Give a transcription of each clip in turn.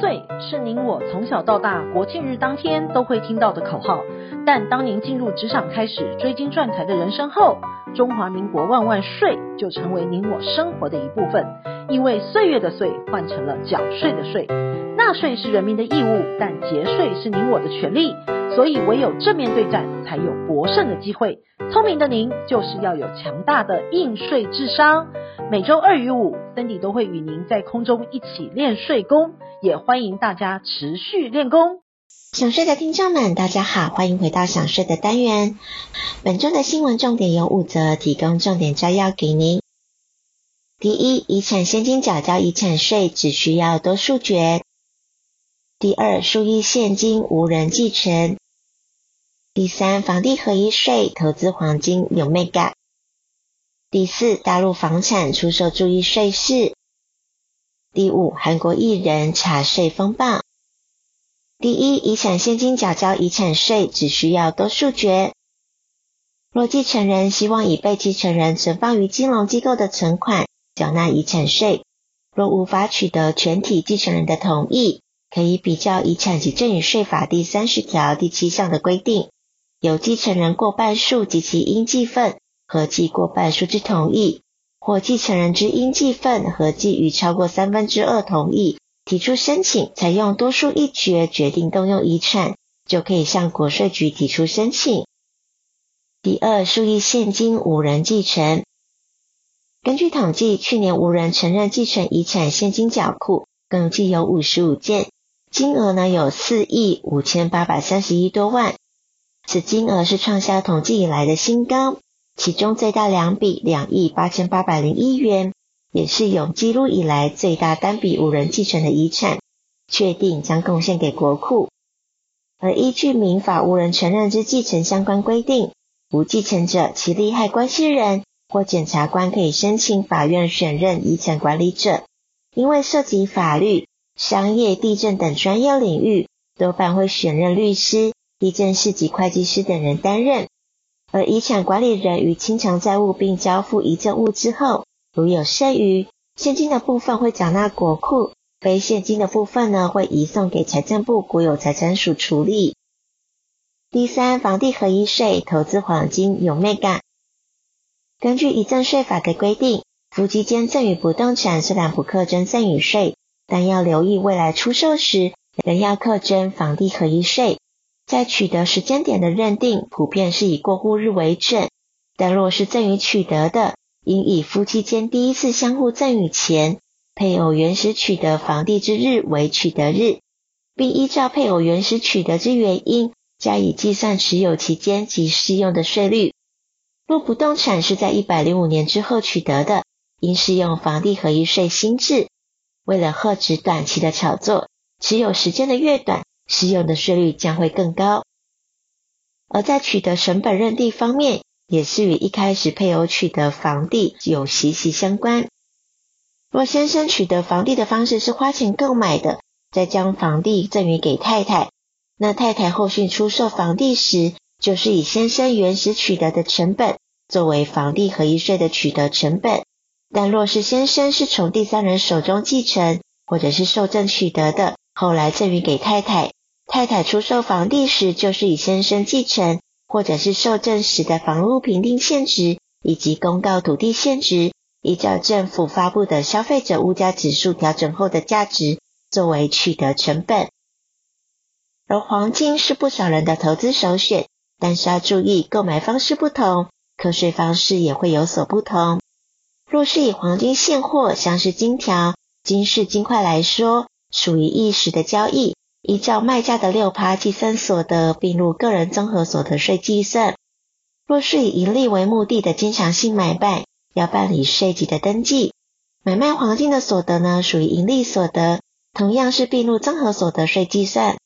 岁是您我从小到大国庆日当天都会听到的口号，但当您进入职场开始追金赚财的人生后，中华民国万万岁就成为您我生活的一部分。因为岁月的岁换成了缴税的税，纳税是人民的义务，但节税是您我的权利，所以唯有正面对战，才有博胜的机会。聪明的您就是要有强大的应税智商。每周二与五森迪都会与您在空中一起练税功，也欢迎大家持续练功。想税的听众们，大家好，欢迎回到想税的单元。本周的新闻重点有五则，提供重点摘要给您。第一，遗产现金缴交遗产税只需要多数决。第二，数亿现金无人继承。第三，房地合一税投资黄金有眉角。第四，大陆房产出售注意税事。第五，韩国艺人查税风暴。第一，遗产现金缴交遗产税只需要多数决。若继承人希望以被继承人存放于金融机构的存款缴纳遗产税，若无法取得全体继承人的同意，可以比较《遗产及赠与税法》第三十条第七项的规定。由继承人过半数及其应继份合计过半数之同意，或继承人之应继份合计逾超过三分之二同意，提出申请采用多数一决决定动用遗产，就可以向国税局提出申请。第二，数亿现金无人继承。根据统计，去年无人承认继承遗产现金缴库，共计有五十五件，金额呢有四亿五千八百三十一多万。此金额是创下统计以来的新高，其中最大两笔两亿八千八百零一元，也是有记录以来最大单笔无人继承的遗产，确定将贡献给国库。而依据民法无人承认之继承相关规定，无继承者其利害关系人或检察官可以申请法院选任遗产管理者，因为涉及法律、商业、地震等专业领域，多半会选任律师。地政士及会计师等人担任，而遗产管理人于清偿债务并交付遗赠物之后，如有剩余，现金的部分会缴纳国库，非现金的部分呢，会移送给财政部国有财产署处理。第三，房地合一税投资黄金有眉角。根据遗赠税法的规定，夫妻间赠与不动产虽然不课征赠与税，但要留意未来出售时仍要课征房地合一税。在取得时间点的认定，普遍是以过户日为准。但若是赠与取得的，应以夫妻间第一次相互赠与前，配偶原始取得房地之日为取得日，并依照配偶原始取得之原因，加以计算持有期间及适用的税率。若不动产是在一百零五年之后取得的，应适用房地合一税新制。为了遏止短期的炒作，持有时间的越短，适用的税率将会更高，而在取得成本认定方面，也是与一开始配偶取得房地有息息相关。若先生取得房地的方式是花钱购买的，再将房地赠与给太太，那太太后续出售房地时，就是以先生原始取得的成本作为房地合一税的取得成本。但若是先生是从第三人手中继承或者是受赠取得的，后来赠与给太太。太太出售房地时，就是以先生继承或者是受赠时的房屋评定现值以及公告土地现值，依照政府发布的消费者物价指数调整后的价值作为取得成本。而黄金是不少人的投资首选，但是要注意购买方式不同，课税方式也会有所不同。若是以黄金现货，像是金条、金饰、金块来说，属于一时的交易。依照卖价的六趴计算所得，并入个人综合所得税计算。若是以盈利为目的的经常性买卖，要办理税籍的登记。买卖黄金的所得呢，属于盈利所得，同样是并入综合所得税计算。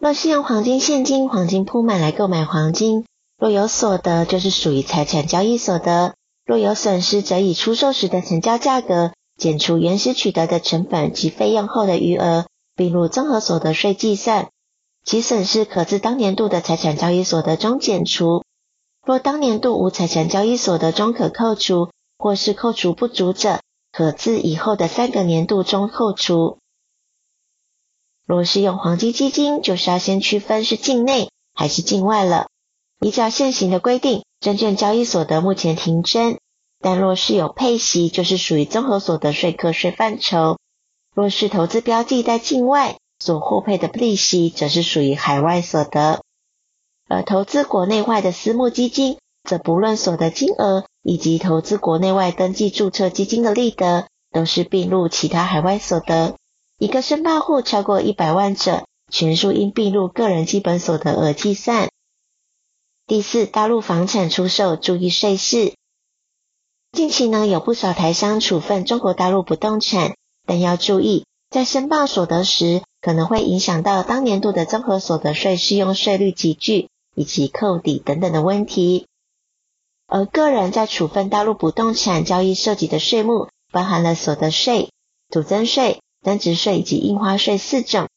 若是用黄金现金、黄金铺满来购买黄金，若有所得，就是属于财产交易所得；若有损失，则以出售时的成交价格减除原始取得的成本及费用后的余额。并入综合所得税计算，其损失可自当年度的财产交易所得中减除。若当年度无财产交易所得中可扣除，或是扣除不足者，可自以后的三个年度中扣除。若是用黄金基金，就是要先区分是境内还是境外了。依照现行的规定，证券交易所得目前停征，但若是有配息，就是属于综合所得税课税范畴。若是投资标的在境外所获配的利息，则是属于海外所得。而投资国内外的私募基金，则不论所得金额以及投资国内外登记注册基金的利得，都是并入其他海外所得。一个申报户超过一百万者，全数应并入个人基本所得额计算。第四，大陆房产出售注意税事。近期呢，有不少台商处分中国大陆不动产，但要注意，在申报所得时，可能会影响到当年度的综合所得税适用税率级距以及扣抵等等的问题。而个人在处分大陆不动产交易涉及的税目，包含了所得税、土增税。增值税以及印花税四种，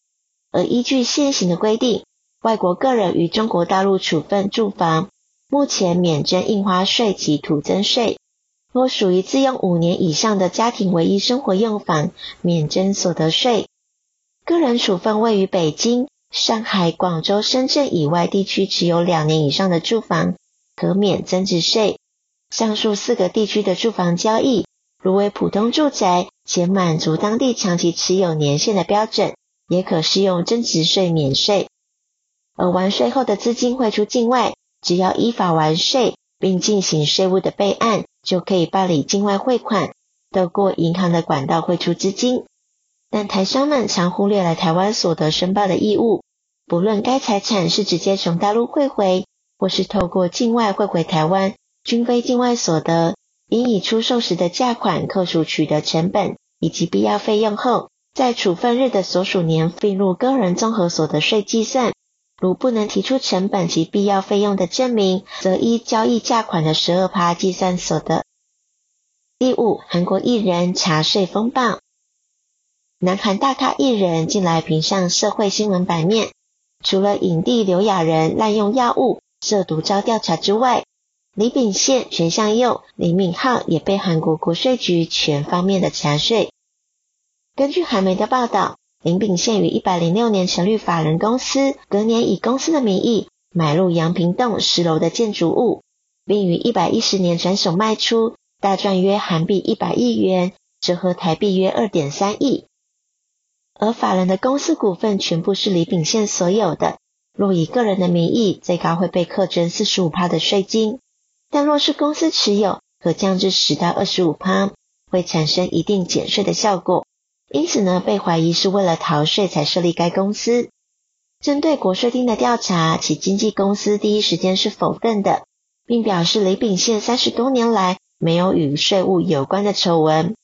而依据现行的规定，外国个人于中国大陆处分住房，目前免征印花税及土增税。若属于自用五年以上的家庭唯一生活用房，免征所得税。个人处分位于北京、上海、广州、深圳以外地区持有两年以上的住房，可免增值税。上述四个地区的住房交易，如为普通住宅，且满足当地长期持有年限的标准，也可适用增值税免税。而完税后的资金汇出境外，只要依法完税，并进行税务的备案，就可以办理境外汇款，透过银行的管道汇出资金。但台商们常忽略了台湾所得申报的义务，不论该财产是直接从大陆汇回，或是透过境外汇回台湾，均非境外所得。应以出售时的价款扣除取得成本以及必要费用后，在处分日的所属年并入个人综合所得税计算。如不能提出成本及必要费用的证明，则依交易价款的十二趴计算所得。第五，韩国艺人查税风暴。南韩大咖艺人近来频上社会新闻版面，除了影帝刘亚仁滥用药物涉毒遭调查之外，李秉宪、权相佑、李敏镐也被韩国国税局全方面的查税。根据韩媒的报道，林炳宪于一百零六年成立法人公司，隔年以公司的名义买入阳平洞十楼的建筑物，并于一百一十年转手卖出，大赚约韩币一百亿元，折合台币约二点三亿。而法人的公司股份全部是李炳宪所有的，若以个人的名义，最高会被课征四十五趴的税金。但若是公司持有，可降至十到二十五趴，会产生一定减税的效果。因此呢，被怀疑是为了逃税才设立该公司。针对国税厅的调查，其经纪公司第一时间是否认的，并表示李秉宪三十多年来没有与税务有关的丑闻，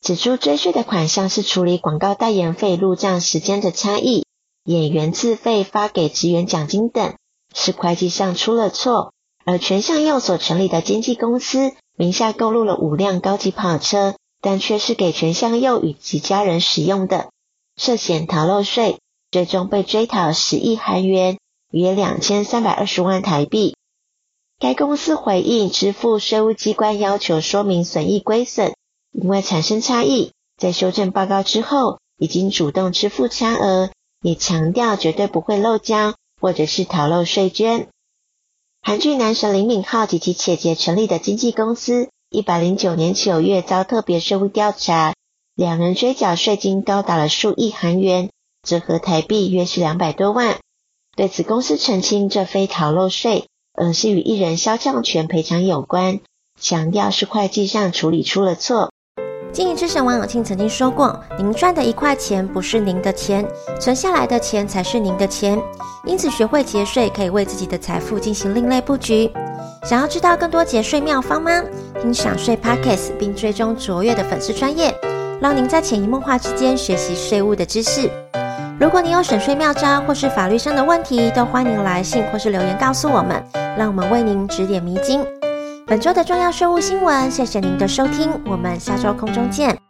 指出追税的款项是处理广告代言费入账时间的差异、演员自费发给职员奖金等，是会计上出了错。而全相佑所成立的经纪公司名下购入了五辆高级跑车，但却是给权相佑与其家人使用的，涉嫌逃漏税，最终被追讨十亿韩元，约两千三百二十万台币。该公司回应支付税务机关要求说明损益归损，因为产生差异，在修正报告之后，已经主动支付差额，也强调绝对不会漏交或者是逃漏税捐。韩剧男神李敏镐及其姐姐成立的经纪公司，一百零九年九月遭特别税务调查，两人追缴税金高达了数亿韩元，折合台币约是两百多万。对此，公司澄清这非逃漏税，而是与艺人肖像权赔偿有关，强调是会计上处理出了错。经营之神王永庆曾经说过：“您赚的一块钱不是您的钱，存下来的钱才是您的钱。因此，学会节税可以为自己的财富进行另类布局。想要知道更多节税妙方吗？听享税 Podcast 并追踪卓越的粉丝专业，让您在潜移默化之间学习税务的知识。如果你有省税妙招或是法律上的问题，都欢迎来信或是留言告诉我们，让我们为您指点迷津。”本周的重要税务新闻，谢谢您的收听，我们下周空中见。